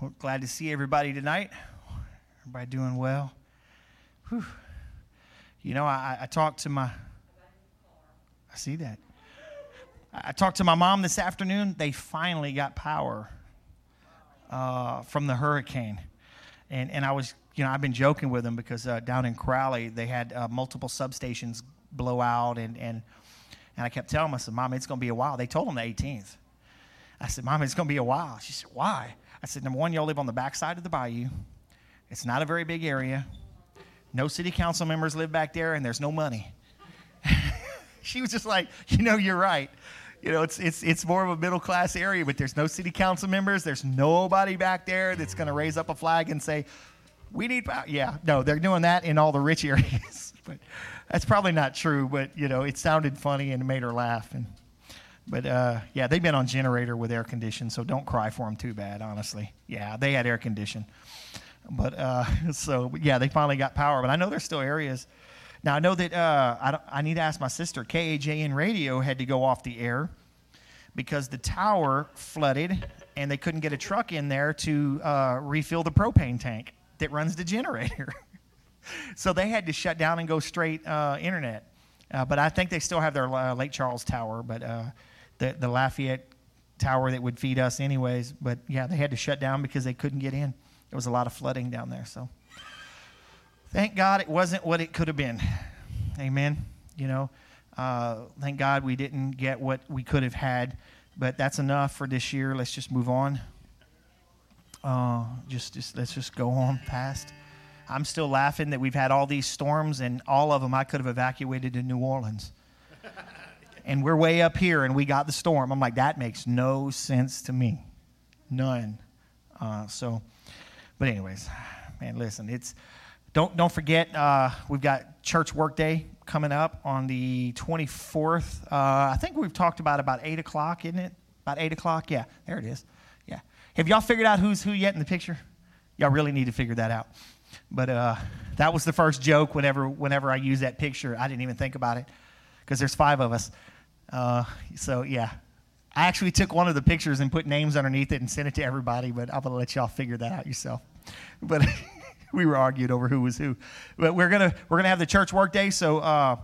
Well, glad to see everybody tonight. Everybody doing well? Whew. You know, I, I talked to my. I see that. I talked to my mom this afternoon. They finally got power uh, from the hurricane, and and I was, you know, I've been joking with them because uh, down in Crowley they had uh, multiple substations blow out, and and and I kept telling them, I said, Mom, it's going to be a while. They told them the 18th. I said, Mom, it's going to be a while. She said, Why? I said, Number one, y'all live on the backside of the bayou. It's not a very big area. No city council members live back there, and there's no money. she was just like, You know, you're right. You know, it's, it's, it's more of a middle class area, but there's no city council members. There's nobody back there that's going to raise up a flag and say, we need power. Yeah, no, they're doing that in all the rich areas. but that's probably not true, but, you know, it sounded funny and made her laugh. And but uh, yeah, they've been on generator with air condition, so don't cry for them too bad, honestly. Yeah, they had air condition. But uh, so, yeah, they finally got power. But I know there's still areas. Now, I know that uh, I, I need to ask my sister, KAJN Radio had to go off the air because the tower flooded and they couldn't get a truck in there to uh, refill the propane tank that runs the generator. so they had to shut down and go straight uh, internet. Uh, but I think they still have their uh, Lake Charles tower, but uh, the, the Lafayette tower that would feed us anyways. But yeah, they had to shut down because they couldn't get in. There was a lot of flooding down there. So thank God it wasn't what it could have been. Amen. You know, uh, thank God we didn't get what we could have had. But that's enough for this year. Let's just move on. Uh, just, just let's just go on past. I'm still laughing that we've had all these storms, and all of them I could have evacuated to New Orleans and we're way up here and we got the storm. I'm like, that makes no sense to me. None. Uh, so, but anyways, man, listen, it's don't don't forget uh, we've got church workday coming up on the 24th. Uh, I think we've talked about about eight o'clock, isn't it? About eight o'clock. Yeah, there it is. Yeah. Have y'all figured out who's who yet in the picture? Y'all really need to figure that out. But uh, that was the first joke. Whenever whenever I use that picture, I didn't even think about it because there's five of us. Uh, so yeah, I actually took one of the pictures and put names underneath it and sent it to everybody, but I'm gonna let y'all figure that out yourself. But we were argued over who was who. But we're gonna we're gonna have the church work day. So uh,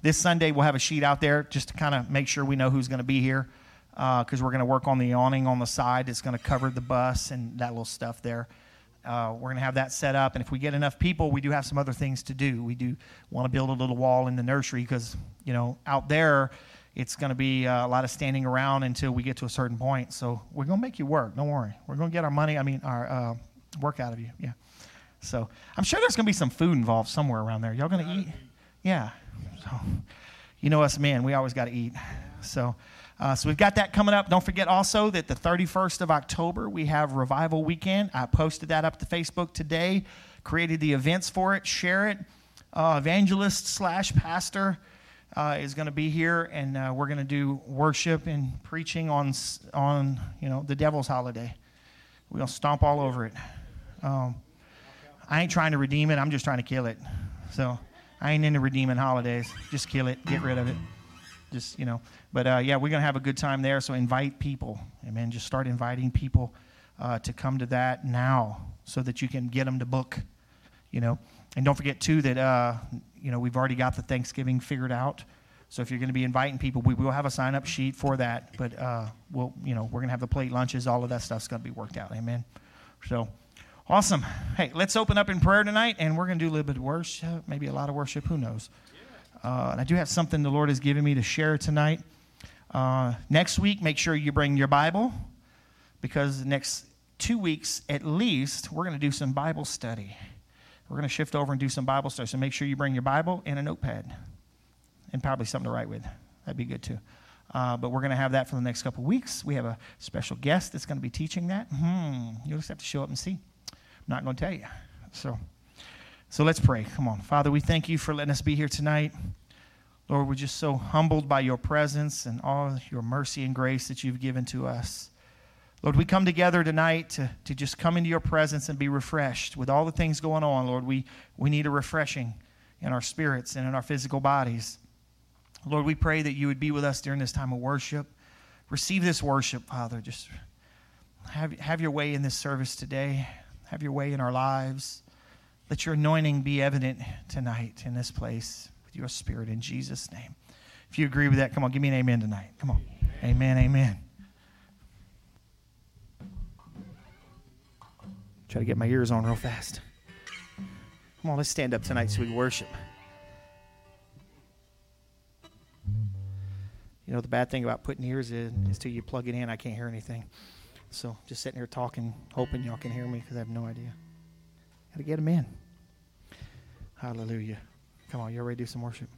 this Sunday we'll have a sheet out there just to kind of make sure we know who's gonna be here because uh, we're gonna work on the awning on the side. that's gonna cover the bus and that little stuff there. Uh, we're going to have that set up. And if we get enough people, we do have some other things to do. We do want to build a little wall in the nursery because, you know, out there, it's going to be uh, a lot of standing around until we get to a certain point. So we're going to make you work. Don't worry. We're going to get our money, I mean, our uh, work out of you. Yeah. So I'm sure there's going to be some food involved somewhere around there. Y'all going to eat? Yeah. So, you know us men, we always got to eat. So, uh, so we've got that coming up. Don't forget also that the 31st of October, we have Revival Weekend. I posted that up to Facebook today, created the events for it. Share it. Uh, evangelist slash pastor uh, is going to be here, and uh, we're going to do worship and preaching on on you know the devil's holiday. We're to stomp all over it. Um, I ain't trying to redeem it. I'm just trying to kill it. So I ain't into redeeming holidays. Just kill it. Get rid of it. Just you know. But uh, yeah, we're to have a good time there. So invite people. Amen. Just start inviting people uh, to come to that now, so that you can get them to book. You know. And don't forget too that uh, you know, we've already got the Thanksgiving figured out. So if you're going to be inviting people, we will have a sign up sheet for that. But uh, we'll, you know, we're to have the plate lunches. All of that stuff's to be worked out. Amen. So awesome. Hey, let's open up in prayer tonight, and we're going to do a little bit of worship, maybe a lot of worship. Who knows? Uh, and I do have something the Lord has given me to share tonight. Uh, next week, make sure you bring your Bible because the next two weeks at least, we're going to do some Bible study. We're going to shift over and do some Bible study. So make sure you bring your Bible and a notepad and probably something to write with. That'd be good too. Uh, but we're going to have that for the next couple weeks. We have a special guest that's going to be teaching that. Hmm, you'll just have to show up and see. I'm not going to tell you. So, so let's pray. Come on. Father, we thank you for letting us be here tonight. Lord, we're just so humbled by your presence and all your mercy and grace that you've given to us. Lord, we come together tonight to, to just come into your presence and be refreshed. With all the things going on, Lord, we, we need a refreshing in our spirits and in our physical bodies. Lord, we pray that you would be with us during this time of worship. Receive this worship, Father. Just have, have your way in this service today. Have your way in our lives. Let your anointing be evident tonight in this place with your spirit in Jesus' name. If you agree with that, come on, give me an amen tonight. Come on. Amen, amen. Try to get my ears on real fast. Come on, let's stand up tonight so we worship. You know, the bad thing about putting ears in is till you plug it in, I can't hear anything. So just sitting here talking, hoping y'all can hear me because I have no idea. Got to get them in. Hallelujah. Come on, you ready to do some worship?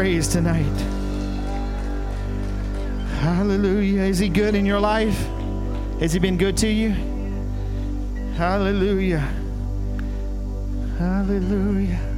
Praise tonight. Hallelujah. Is he good in your life? Has he been good to you? Hallelujah. Hallelujah.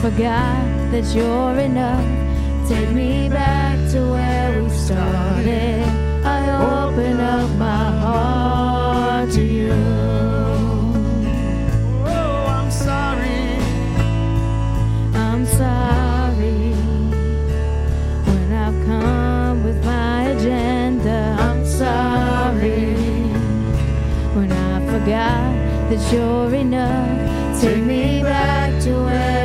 forgot that you're enough. Take me back to where we started. I open up my heart to you. Oh, I'm sorry. I'm sorry. When I've come with my agenda, I'm sorry. When I forgot that you're enough, take me back to where.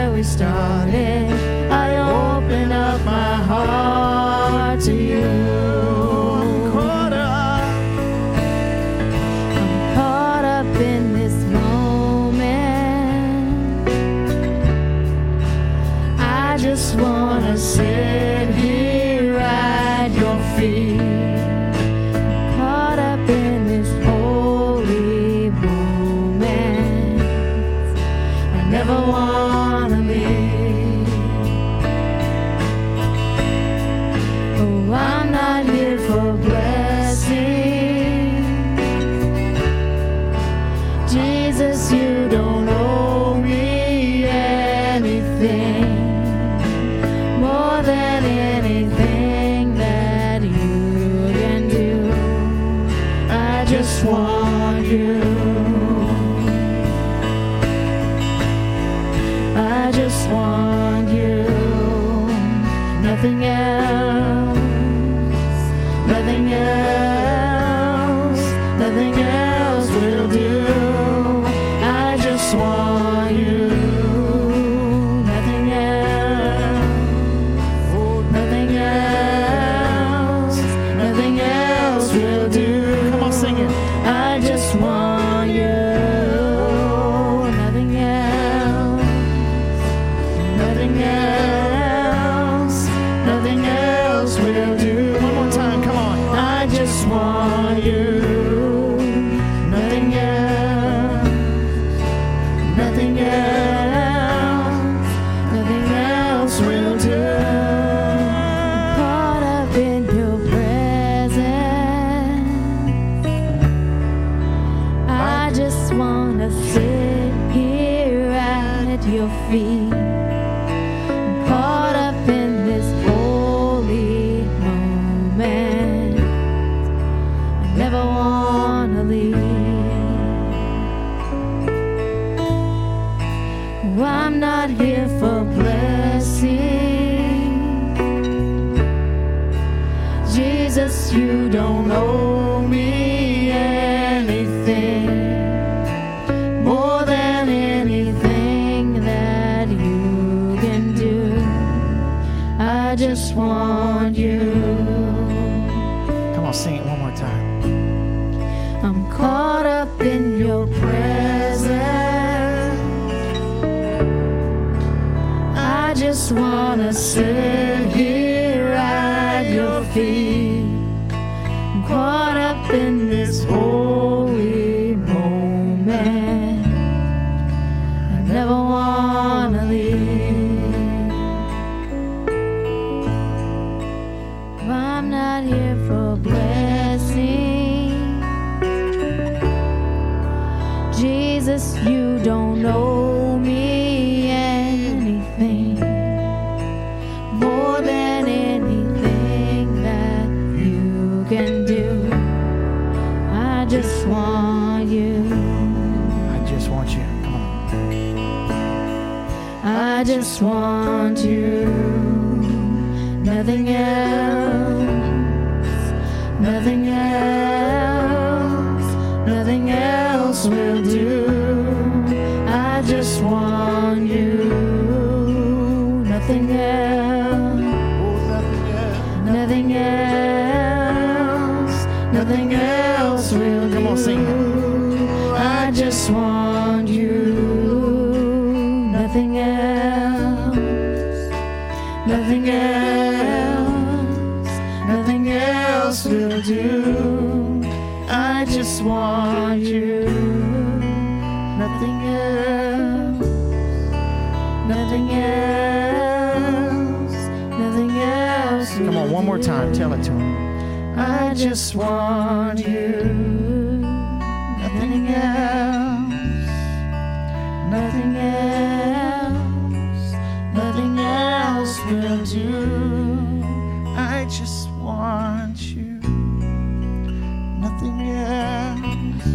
Nothing else.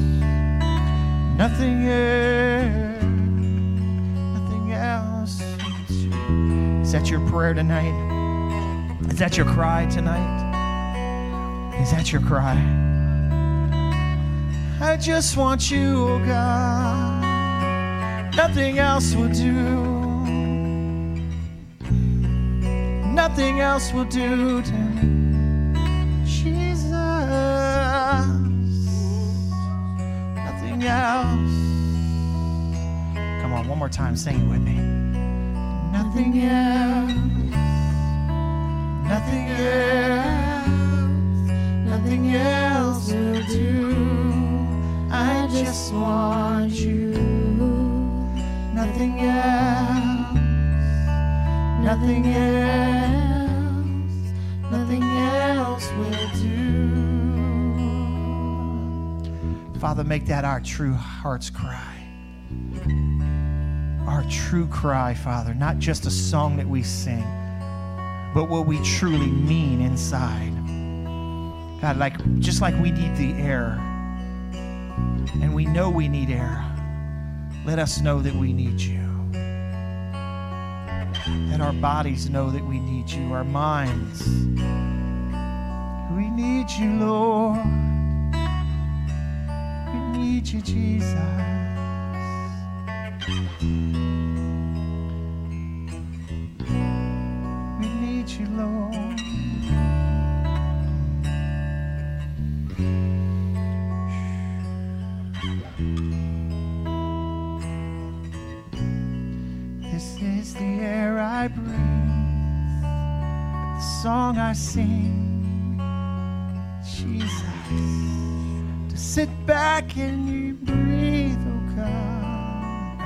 Nothing else. Nothing else. Is that your prayer tonight? Is that your cry tonight? Is that your cry? I just want you, oh God. Nothing else will do. Nothing else will do to. Nothing else. Come on, one more time. Sing it with me. Nothing else. Nothing else. Nothing else will do. I just want you. Nothing else. Nothing else. Father, make that our true heart's cry. Our true cry, Father, not just a song that we sing, but what we truly mean inside. God, like just like we need the air, and we know we need air, let us know that we need you. Let our bodies know that we need you, our minds. We need you, Lord. Need you, Jesus. We need you, Lord. This is the air I breathe, the song I sing. Sit back and you breathe, oh God.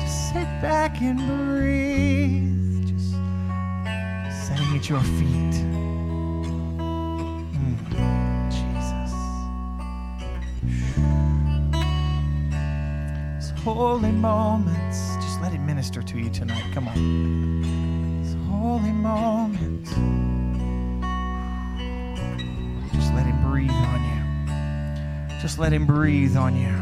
To sit back and breathe, just sitting at your feet. Mm, holy moments, just let it minister to you tonight. Come on. These holy moments. Just let him breathe on you.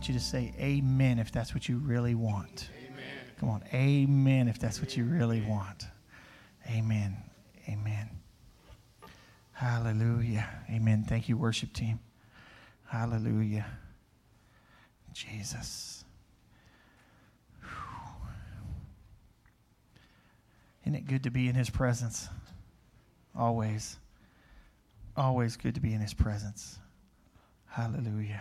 Want you to say amen if that's what you really want. Amen. Come on, amen if that's what you really want. Amen. Amen. Hallelujah. Amen. Thank you, worship team. Hallelujah. Jesus. Whew. Isn't it good to be in his presence? Always. Always good to be in his presence. Hallelujah.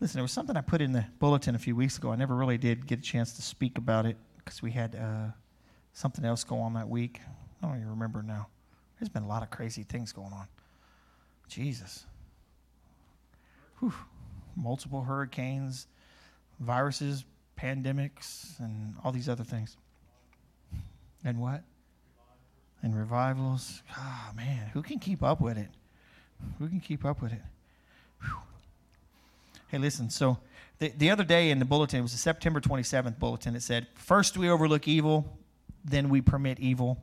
Listen, there was something I put in the bulletin a few weeks ago. I never really did get a chance to speak about it because we had uh, something else go on that week. I don't even remember now. There's been a lot of crazy things going on. Jesus. Whew. multiple hurricanes, viruses, pandemics, and all these other things. And what? And revivals. Ah, man, who can keep up with it? Who can keep up with it? Whew. Hey, listen, so the, the other day in the bulletin, it was the September 27th bulletin, it said, First we overlook evil, then we permit evil,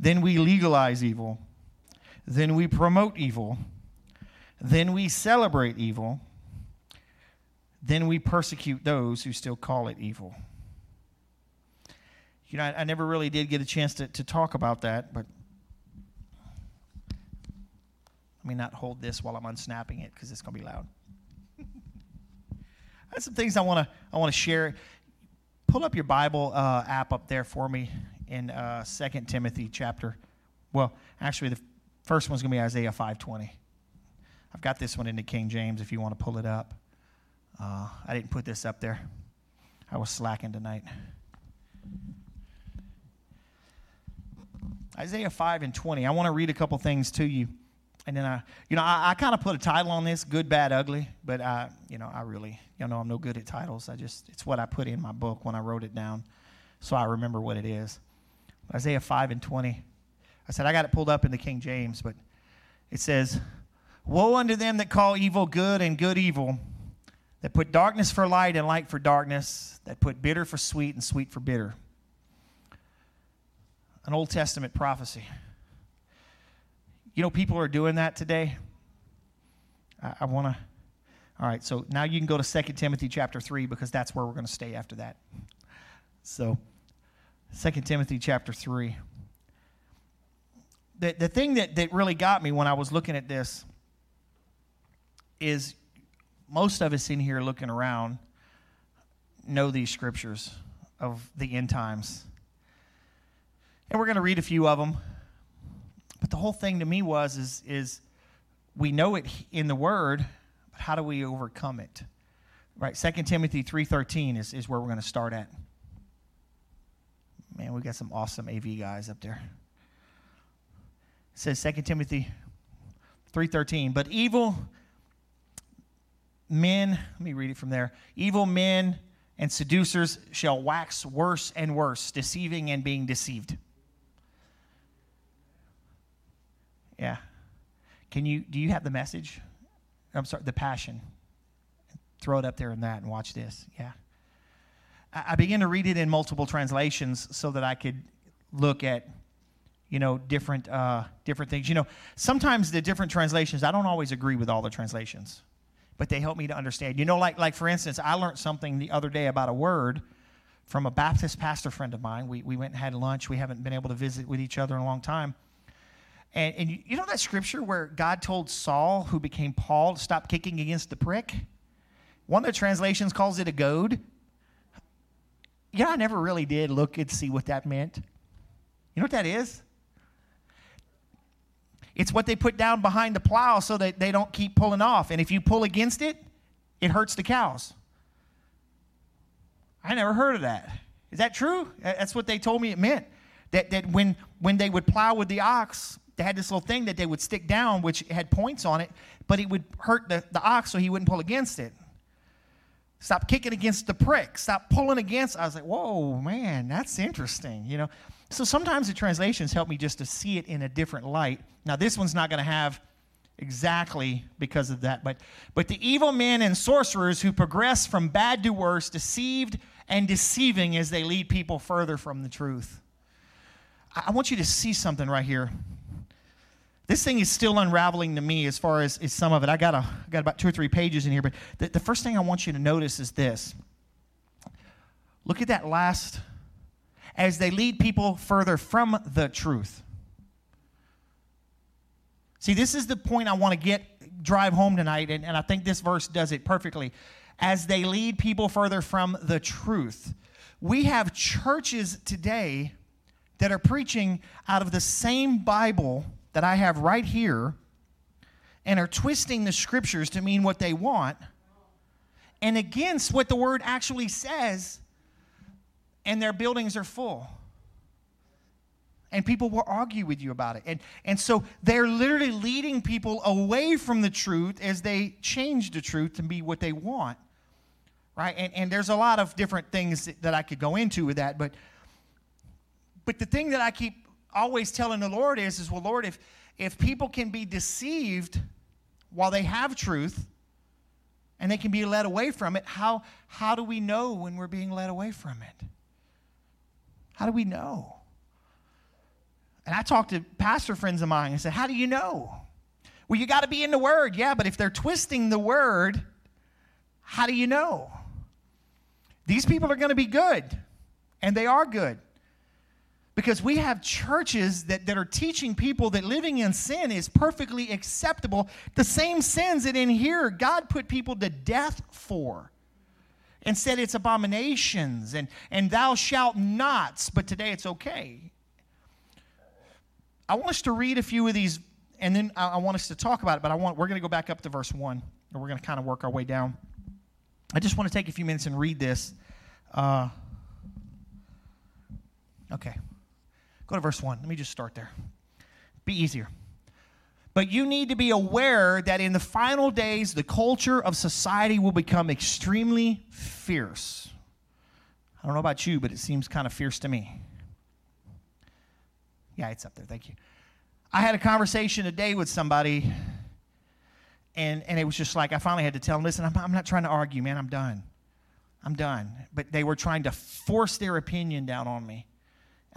then we legalize evil, then we promote evil, then we celebrate evil, then we persecute those who still call it evil. You know, I, I never really did get a chance to, to talk about that, but let me not hold this while I'm unsnapping it because it's going to be loud. I have some things I want to I want to share. Pull up your Bible uh, app up there for me in uh, 2 Timothy chapter. Well, actually, the first one's going to be Isaiah 5:20. I've got this one in the King James if you want to pull it up. Uh, I didn't put this up there. I was slacking tonight. Isaiah 5 and 20. I want to read a couple things to you. And then I, you know, I, I kind of put a title on this, good, bad, ugly. But I, you know, I really, you know, I'm no good at titles. I just, it's what I put in my book when I wrote it down, so I remember what it is. Isaiah 5 and 20. I said I got it pulled up in the King James, but it says, "Woe unto them that call evil good and good evil, that put darkness for light and light for darkness, that put bitter for sweet and sweet for bitter." An Old Testament prophecy. You know, people are doing that today. I, I want to. All right, so now you can go to 2 Timothy chapter 3 because that's where we're going to stay after that. So, 2 Timothy chapter 3. The, the thing that, that really got me when I was looking at this is most of us in here looking around know these scriptures of the end times. And we're going to read a few of them. But the whole thing to me was is is we know it in the word, but how do we overcome it? Right, 2 Timothy 3:13 is, is where we're going to start at. Man, we got some awesome AV guys up there. It says 2 Timothy 3:13, but evil men, let me read it from there. Evil men and seducers shall wax worse and worse, deceiving and being deceived. Yeah. Can you do you have the message? I'm sorry, the passion. Throw it up there in that and watch this. Yeah. I, I began to read it in multiple translations so that I could look at you know different uh, different things you know sometimes the different translations i don't always agree with all the translations but they help me to understand you know like like for instance i learned something the other day about a word from a baptist pastor friend of mine we, we went and had lunch we haven't been able to visit with each other in a long time and, and you, know that scripture where god told saul who became paul to stop kicking against the prick one of the translations calls it a goad you know i never really did look and see what that meant you know what that is it's what they put down behind the plow so that they don't keep pulling off. And if you pull against it, it hurts the cows. I never heard of that. Is that true? That's what they told me it meant. That, that when, when they would plow with the ox, they had this little thing that they would stick down, which had points on it, but it would hurt the, the ox so he wouldn't pull against it. Stop kicking against the prick. Stop pulling against. I was like, whoa, man, that's interesting. You know, so sometimes the translations help me just to see it in a different light. Now, this one's not going to have exactly because of that, but, but the evil men and sorcerers who progress from bad to worse, deceived and deceiving as they lead people further from the truth. I, I want you to see something right here. This thing is still unraveling to me as far as, as some of it. I got, a, I got about two or three pages in here, but the, the first thing I want you to notice is this. Look at that last as they lead people further from the truth. See, this is the point I want to get drive home tonight, and, and I think this verse does it perfectly. As they lead people further from the truth. We have churches today that are preaching out of the same Bible that I have right here and are twisting the scriptures to mean what they want and against what the word actually says and their buildings are full. And people will argue with you about it. And, and so they're literally leading people away from the truth as they change the truth to be what they want. Right? And, and there's a lot of different things that I could go into with that. But, but the thing that I keep always telling the Lord is, is well, Lord, if, if people can be deceived while they have truth and they can be led away from it, how, how do we know when we're being led away from it? How do we know? And I talked to pastor friends of mine and said, How do you know? Well, you got to be in the Word. Yeah, but if they're twisting the Word, how do you know? These people are going to be good, and they are good. Because we have churches that, that are teaching people that living in sin is perfectly acceptable. The same sins that in here God put people to death for and said it's abominations and, and thou shalt nots, but today it's okay. I want us to read a few of these and then I, I want us to talk about it, but I want we're going to go back up to verse 1 and we're going to kind of work our way down. I just want to take a few minutes and read this. Uh, okay. Go to verse 1. Let me just start there. Be easier. But you need to be aware that in the final days, the culture of society will become extremely fierce. I don't know about you, but it seems kind of fierce to me. Yeah, it's up there. Thank you. I had a conversation today with somebody, and, and it was just like I finally had to tell them, listen, I'm, I'm not trying to argue, man. I'm done. I'm done. But they were trying to force their opinion down on me.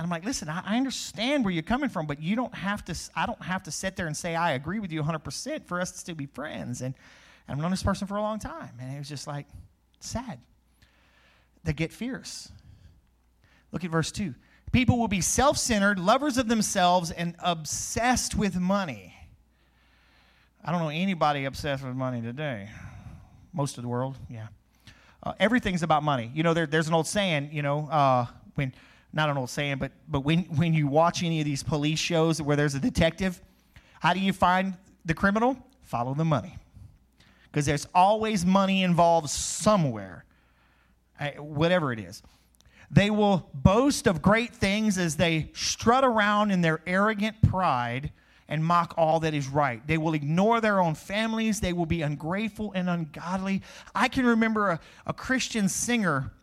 And I'm like, listen, I, I understand where you're coming from, but you don't have to, I don't have to sit there and say, I agree with you 100% for us to still be friends. And, and I've known this person for a long time. And it was just like, sad. They get fierce. Look at verse 2. People will be self centered, lovers of themselves, and obsessed with money. I don't know anybody obsessed with money today. Most of the world, yeah. Uh, everything's about money. You know, there, there's an old saying, you know, uh, when not an old saying, but but when when you watch any of these police shows where there's a detective, how do you find the criminal? Follow the money, because there's always money involved somewhere, eh, whatever it is. They will boast of great things as they strut around in their arrogant pride and mock all that is right. They will ignore their own families. They will be ungrateful and ungodly. I can remember a, a Christian singer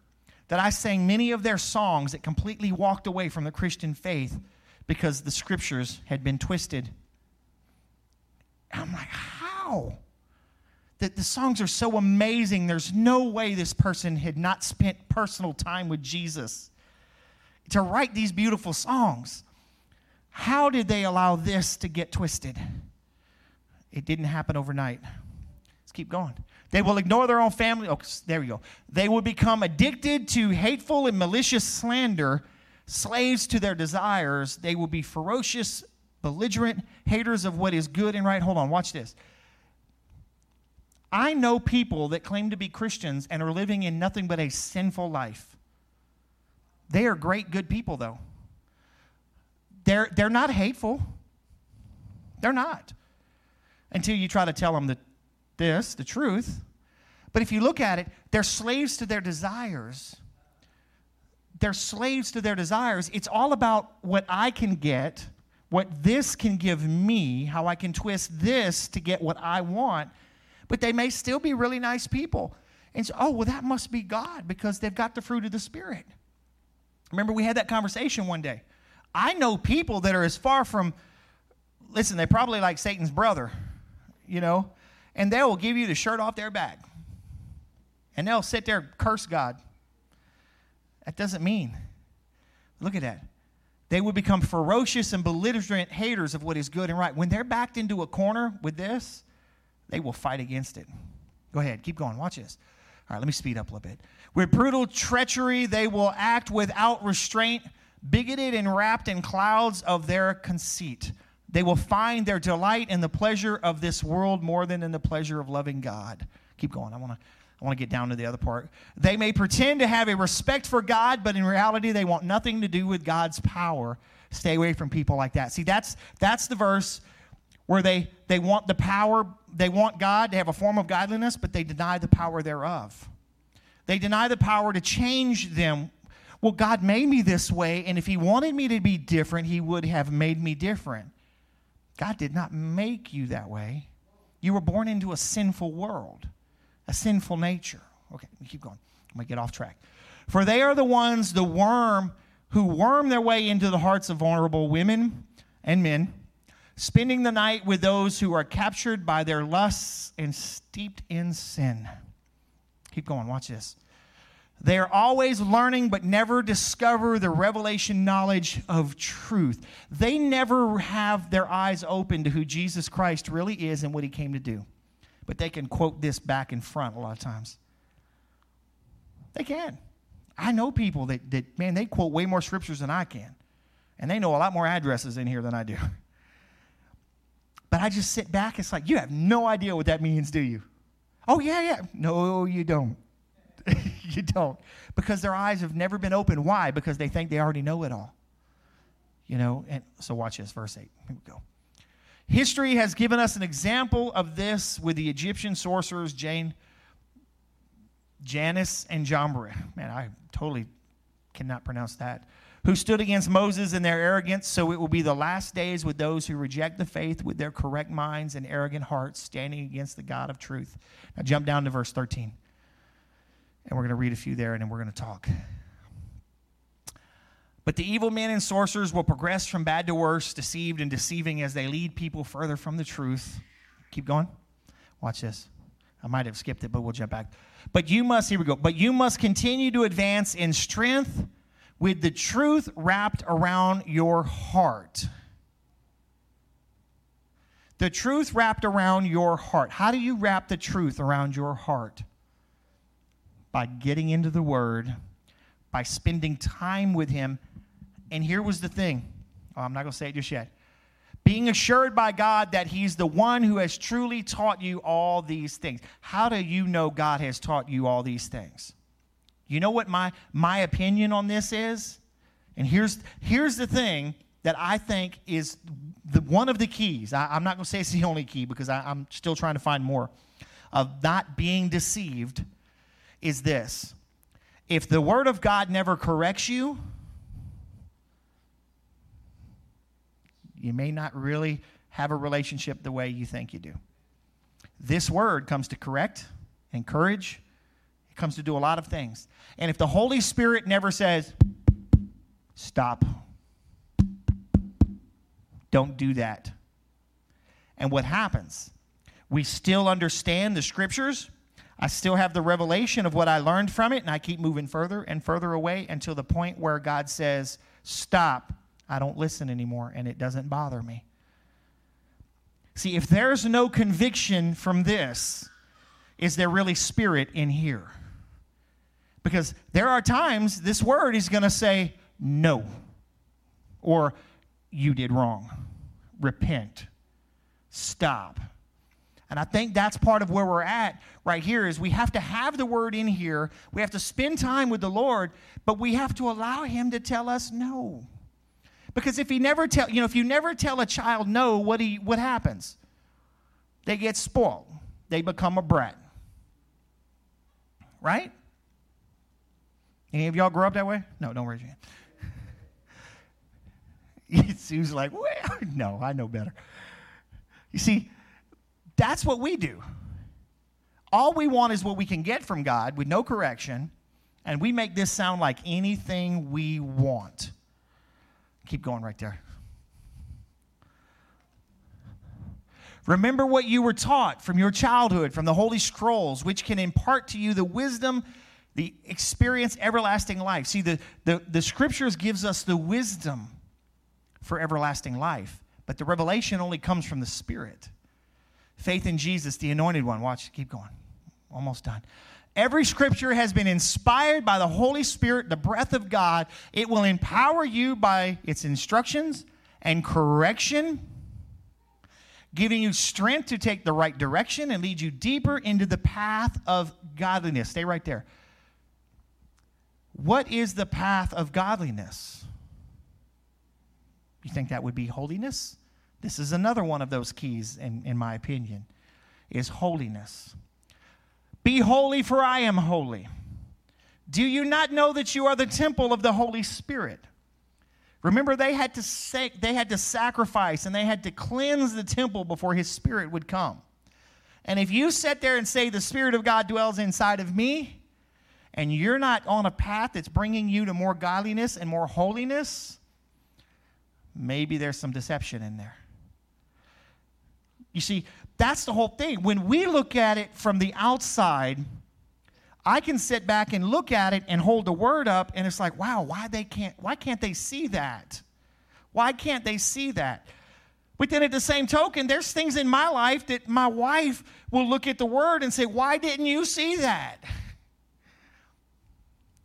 that I sang many of their songs that completely walked away from the Christian faith because the scriptures had been twisted. And I'm like, how? That the songs are so amazing. There's no way this person had not spent personal time with Jesus to write these beautiful songs. How did they allow this to get twisted? It didn't happen overnight. Keep going. They will ignore their own family. Oh, there we go. They will become addicted to hateful and malicious slander, slaves to their desires. They will be ferocious, belligerent, haters of what is good and right. Hold on, watch this. I know people that claim to be Christians and are living in nothing but a sinful life. They are great, good people, though. They're, they're not hateful. They're not. Until you try to tell them that this, the truth. But if you look at it, they're slaves to their desires. They're slaves to their desires. It's all about what I can get, what this can give me, how I can twist this to get what I want. But they may still be really nice people. And so, oh, well, that must be God because they've got the fruit of the Spirit. Remember, we had that conversation one day. I know people that are as far from, listen, they probably like Satan's brother, you know, and they will give you the shirt off their back. And they'll sit there curse God. That doesn't mean. Look at that. They will become ferocious and belligerent haters of what is good and right. When they're backed into a corner with this, they will fight against it. Go ahead, keep going. Watch this. All right, let me speed up a little bit. With brutal treachery, they will act without restraint, bigoted and wrapped in clouds of their conceit. They will find their delight in the pleasure of this world more than in the pleasure of loving God. Keep going. I want to I want to get down to the other part. They may pretend to have a respect for God, but in reality they want nothing to do with God's power. Stay away from people like that. See, that's that's the verse where they they want the power, they want God to have a form of godliness, but they deny the power thereof. They deny the power to change them Well, God made me this way, and if He wanted me to be different, He would have made me different. God did not make you that way. You were born into a sinful world, a sinful nature. Okay, keep going. I'm going to get off track. For they are the ones, the worm, who worm their way into the hearts of vulnerable women and men, spending the night with those who are captured by their lusts and steeped in sin. Keep going, watch this. They are always learning but never discover the revelation knowledge of truth. They never have their eyes open to who Jesus Christ really is and what he came to do. But they can quote this back and front a lot of times. They can. I know people that, that, man, they quote way more scriptures than I can. And they know a lot more addresses in here than I do. But I just sit back. It's like, you have no idea what that means, do you? Oh, yeah, yeah. No, you don't. you don't. Because their eyes have never been open. Why? Because they think they already know it all. You know, and so watch this, verse 8. Here we go. History has given us an example of this with the Egyptian sorcerers Jane, Jannes and Jambres. Man, I totally cannot pronounce that. Who stood against Moses in their arrogance, so it will be the last days with those who reject the faith with their correct minds and arrogant hearts, standing against the God of truth. Now jump down to verse 13. And we're going to read a few there and then we're going to talk. But the evil men and sorcerers will progress from bad to worse, deceived and deceiving as they lead people further from the truth. Keep going. Watch this. I might have skipped it, but we'll jump back. But you must, here we go. But you must continue to advance in strength with the truth wrapped around your heart. The truth wrapped around your heart. How do you wrap the truth around your heart? By getting into the Word, by spending time with Him. And here was the thing oh, I'm not going to say it just yet. Being assured by God that He's the one who has truly taught you all these things. How do you know God has taught you all these things? You know what my, my opinion on this is? And here's, here's the thing that I think is the, one of the keys. I, am not going to say it's the only key because I, I'm still trying to find more of not being deceived is this if the Word of God never corrects you, you may not really have a relationship the way you think you do. This Word comes to correct, encourage, it comes to do a lot of things. And if the Holy Spirit never says, stop, don't do that. And what happens? We still understand the scriptures, I still have the revelation of what I learned from it, and I keep moving further and further away until the point where God says, Stop. I don't listen anymore, and it doesn't bother me. See, if there's no conviction from this, is there really spirit in here? Because there are times this word is going to say no, or you did wrong, repent, stop. And I think that's part of where we're at right here is we have to have the word in here. We have to spend time with the Lord, but we have to allow him to tell us no. Because if he never tell, you know, if you never tell a child no, what he what happens? They get spoiled. They become a brat. Right? Any of y'all grow up that way? No, don't raise your hand. Sue's like, well, no, I know better. You see, that's what we do. All we want is what we can get from God with no correction, and we make this sound like anything we want. Keep going right there. Remember what you were taught from your childhood, from the Holy Scrolls, which can impart to you the wisdom, the experience, everlasting life. See, the, the, the scriptures gives us the wisdom for everlasting life, but the revelation only comes from the Spirit. Faith in Jesus, the anointed one. Watch, keep going. Almost done. Every scripture has been inspired by the Holy Spirit, the breath of God. It will empower you by its instructions and correction, giving you strength to take the right direction and lead you deeper into the path of godliness. Stay right there. What is the path of godliness? You think that would be holiness? This is another one of those keys, in, in my opinion, is holiness. Be holy, for I am holy. Do you not know that you are the temple of the Holy Spirit? Remember, they had to they had to sacrifice and they had to cleanse the temple before His Spirit would come. And if you sit there and say, The Spirit of God dwells inside of me, and you're not on a path that's bringing you to more godliness and more holiness, maybe there's some deception in there. You see, that's the whole thing. When we look at it from the outside, I can sit back and look at it and hold the word up, and it's like, wow, why they can't why can't they see that? Why can't they see that? But then at the same token, there's things in my life that my wife will look at the word and say, Why didn't you see that?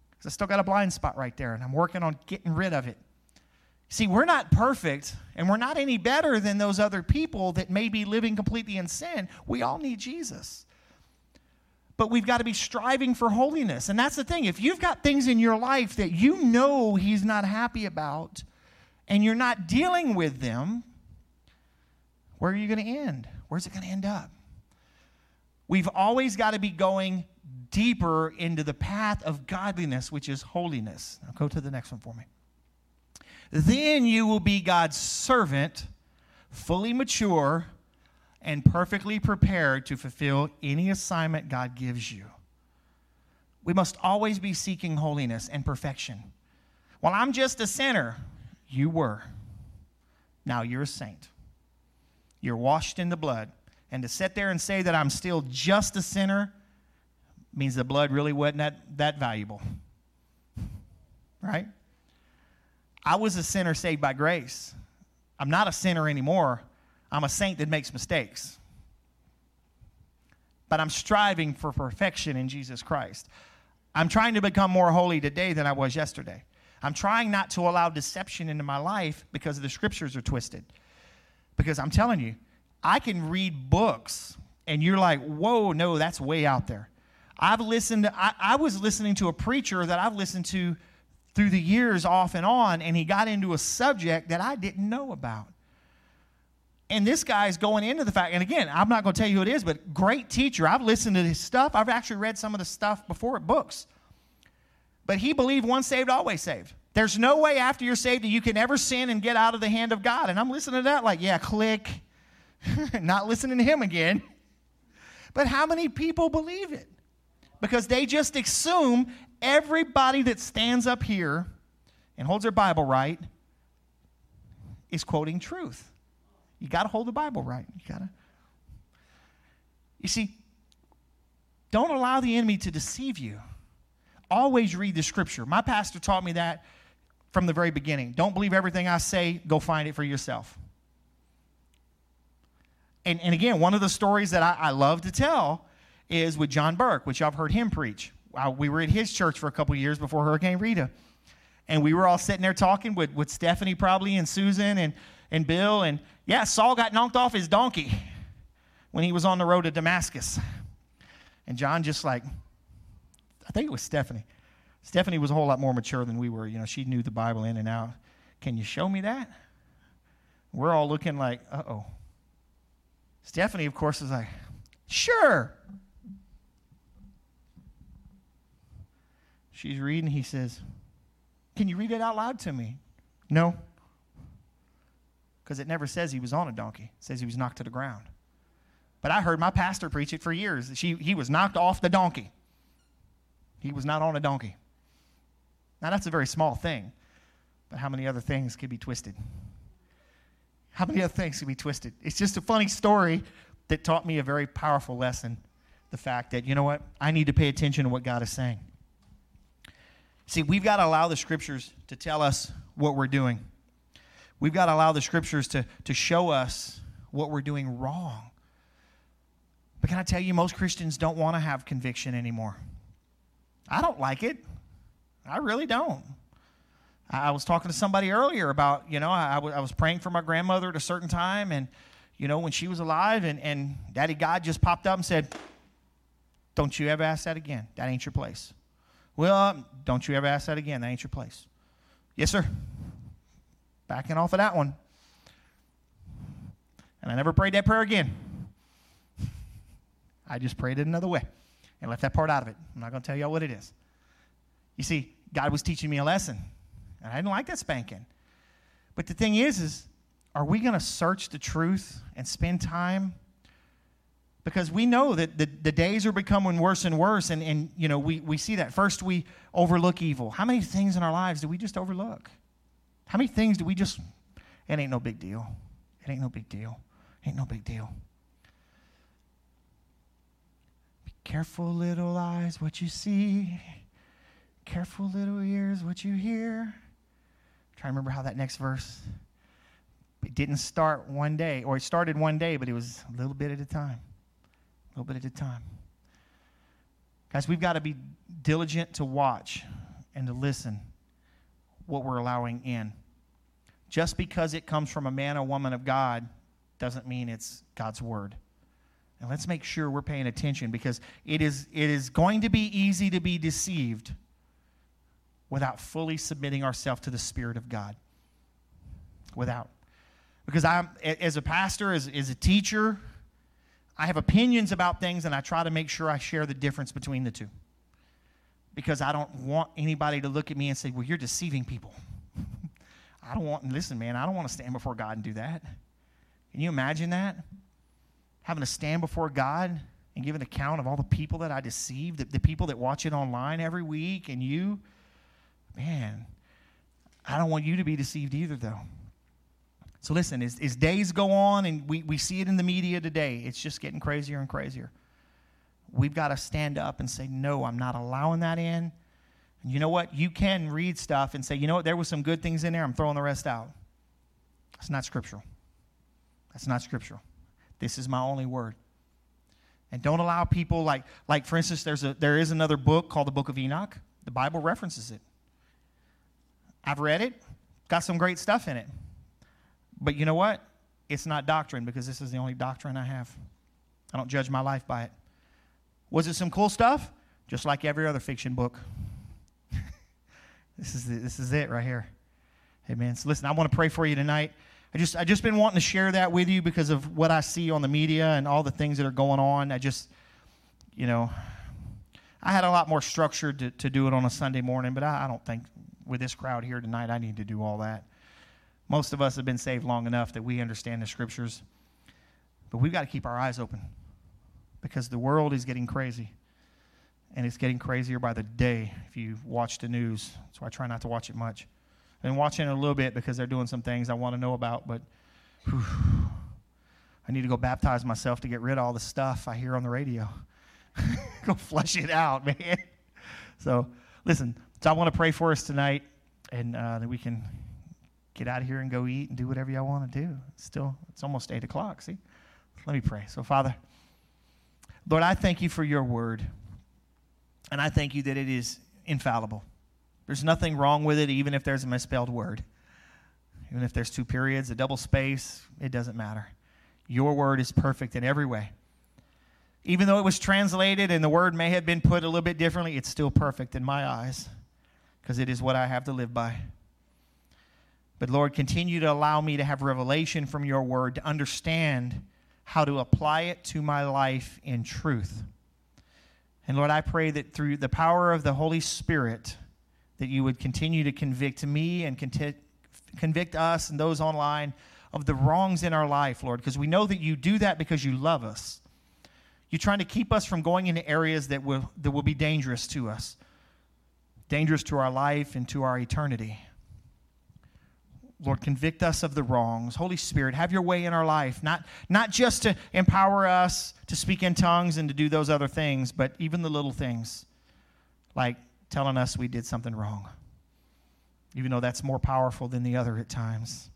Because I still got a blind spot right there, and I'm working on getting rid of it. See, we're not perfect, and we're not any better than those other people that may be living completely in sin. We all need Jesus. But we've got to be striving for holiness. And that's the thing. If you've got things in your life that you know He's not happy about, and you're not dealing with them, where are you going to end? Where's it going to end up? We've always got to be going deeper into the path of godliness, which is holiness. Now go to the next one for me. Then you will be God's servant, fully mature and perfectly prepared to fulfill any assignment God gives you. We must always be seeking holiness and perfection. Well, I'm just a sinner. You were. Now you're a saint. You're washed in the blood. And to sit there and say that I'm still just a sinner means the blood really wasn't that, that valuable. Right? I was a sinner saved by grace. I'm not a sinner anymore. I'm a saint that makes mistakes. But I'm striving for perfection in Jesus Christ. I'm trying to become more holy today than I was yesterday. I'm trying not to allow deception into my life because the scriptures are twisted. Because I'm telling you, I can read books and you're like, whoa, no, that's way out there. I've listened, I, I was listening to a preacher that I've listened to through the years off and on, and he got into a subject that I didn't know about. And this guy's going into the fact, and again, I'm not going to tell you who it is, but great teacher. I've listened to his stuff. I've actually read some of the stuff before at books. But he believed once saved, always saved. There's no way after you're saved that you can ever sin and get out of the hand of God. And I'm listening to that like, yeah, click. Not listening to him again. But how many people believe it? Because they just assume everybody that stands up here and holds their Bible right is quoting truth. You got to hold the Bible right. You got to. You see, don't allow the enemy to deceive you. Always read the scripture. My pastor taught me that from the very beginning. Don't believe everything I say, go find it for yourself. And, and again, one of the stories that I, I love to tell is with John Burke, which I've heard him preach. Uh, we were at his church for a couple years before Hurricane Rita. And we were all sitting there talking with, with Stephanie, probably, and Susan and, and Bill. And yeah, Saul got knocked off his donkey when he was on the road to Damascus. And John just like, I think it was Stephanie. Stephanie was a whole lot more mature than we were. You know, she knew the Bible in and out. Can you show me that? We're all looking like, uh oh. Stephanie, of course, is like, sure. She's reading. He says, Can you read it out loud to me? No. Because it never says he was on a donkey, it says he was knocked to the ground. But I heard my pastor preach it for years. She, he was knocked off the donkey. He was not on a donkey. Now, that's a very small thing, but how many other things could be twisted? How many other things could be twisted? It's just a funny story that taught me a very powerful lesson the fact that, you know what, I need to pay attention to what God is saying. See, we've got to allow the scriptures to tell us what we're doing. We've got to allow the scriptures to, to show us what we're doing wrong. But can I tell you, most Christians don't want to have conviction anymore. I don't like it. I really don't. I was talking to somebody earlier about, you know, I, I was praying for my grandmother at a certain time, and, you know, when she was alive, and, and Daddy God just popped up and said, Don't you ever ask that again. That ain't your place. Well, um, don't you ever ask that again. That ain't your place. Yes, sir. Backing off of that one. And I never prayed that prayer again. I just prayed it another way and left that part out of it. I'm not going to tell y'all what it is. You see, God was teaching me a lesson. And I didn't like that spanking. But the thing is, is are we going to search the truth and spend time? Because we know that the, the days are becoming worse and worse, and, and you know, we, we see that. First, we overlook evil. How many things in our lives do we just overlook? How many things do we just, it ain't no big deal. It ain't no big deal. it Ain't no big deal. Be careful, little eyes, what you see. Careful, little ears, what you hear. Try to remember how that next verse. It didn't start one day, or it started one day, but it was a little bit at a time. A little bit at a time. Guys, we've got to be diligent to watch and to listen what we're allowing in. Just because it comes from a man or woman of God doesn't mean it's God's word. And let's make sure we're paying attention because it is, it is going to be easy to be deceived without fully submitting ourselves to the Spirit of God. Without. Because I'm, as a pastor, as, as a teacher, I have opinions about things and I try to make sure I share the difference between the two. Because I don't want anybody to look at me and say, well, you're deceiving people. I don't want, listen, man, I don't want to stand before God and do that. Can you imagine that? Having to stand before God and give an account of all the people that I deceived, the, the people that watch it online every week, and you. Man, I don't want you to be deceived either, though. So listen, as, as days go on, and we, we see it in the media today, it's just getting crazier and crazier. We've got to stand up and say, no, I'm not allowing that in. And you know what? You can read stuff and say, you know what, there was some good things in there, I'm throwing the rest out. That's not scriptural. That's not scriptural. This is my only word. And don't allow people like, like for instance, there's a, there is another book called the Book of Enoch. The Bible references it. I've read it, got some great stuff in it. But you know what? It's not doctrine because this is the only doctrine I have. I don't judge my life by it. Was it some cool stuff? Just like every other fiction book. this, is the, this is it right here. Amen. So listen, I want to pray for you tonight. I just I just been wanting to share that with you because of what I see on the media and all the things that are going on. I just, you know, I had a lot more structure to, to do it on a Sunday morning, but I, I don't think with this crowd here tonight I need to do all that. Most of us have been saved long enough that we understand the scriptures, but we've got to keep our eyes open because the world is getting crazy. And it's getting crazier by the day if you watch the news. So I try not to watch it much I've been watching it a little bit because they're doing some things I want to know about, but whew, I need to go baptize myself to get rid of all the stuff I hear on the radio. go flush it out, man. So, listen, so I want to pray for us tonight and uh, that we can get out of here and go eat and do whatever y'all want to do. It's still, it's almost 8 o'clock, see? Let me pray. So, Father, Lord, I thank you for your word. And I thank you that it is infallible. There's nothing wrong with it, even if there's a misspelled word. Even if there's two periods, a double space, it doesn't matter. Your word is perfect in every way. Even though it was translated and the word may have been put a little bit differently, it's still perfect in my eyes because it is what I have to live by. But Lord, continue to allow me to have revelation from your word to understand how to apply it to my life in truth. And Lord, I pray that through the power of the Holy Spirit, that you would continue to convict me and convict us and those online of the wrongs in our life, Lord, because we know that you do that because you love us. You're trying to keep us from going into areas that will, that will be dangerous to us, dangerous to our life and to our eternity. Lord, convict us of the wrongs. Holy Spirit, have your way in our life, not, not just to empower us to speak in tongues and to do those other things, but even the little things like telling us we did something wrong, even though that's more powerful than the other at times.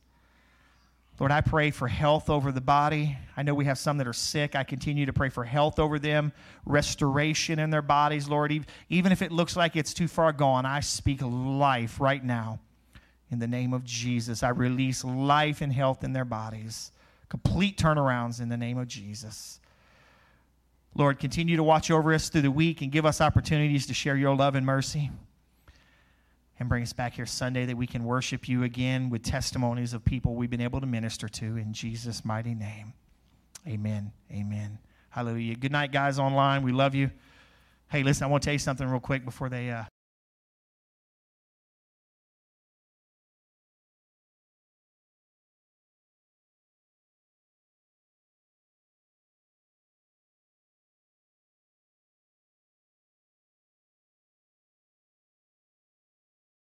Lord, I pray for health over the body. I know we have some that are sick. I continue to pray for health over them, restoration in their bodies, Lord. Even if it looks like it's too far gone, I speak life right now. In the name of Jesus, I release life and health in their bodies. Complete turnarounds in the name of Jesus. Lord, continue to watch over us through the week and give us opportunities to share your love and mercy. And bring us back here Sunday that we can worship you again with testimonies of people we've been able to minister to in Jesus' mighty name. Amen. Amen. Hallelujah. Good night, guys online. We love you. Hey, listen, I want to tell you something real quick before they. Uh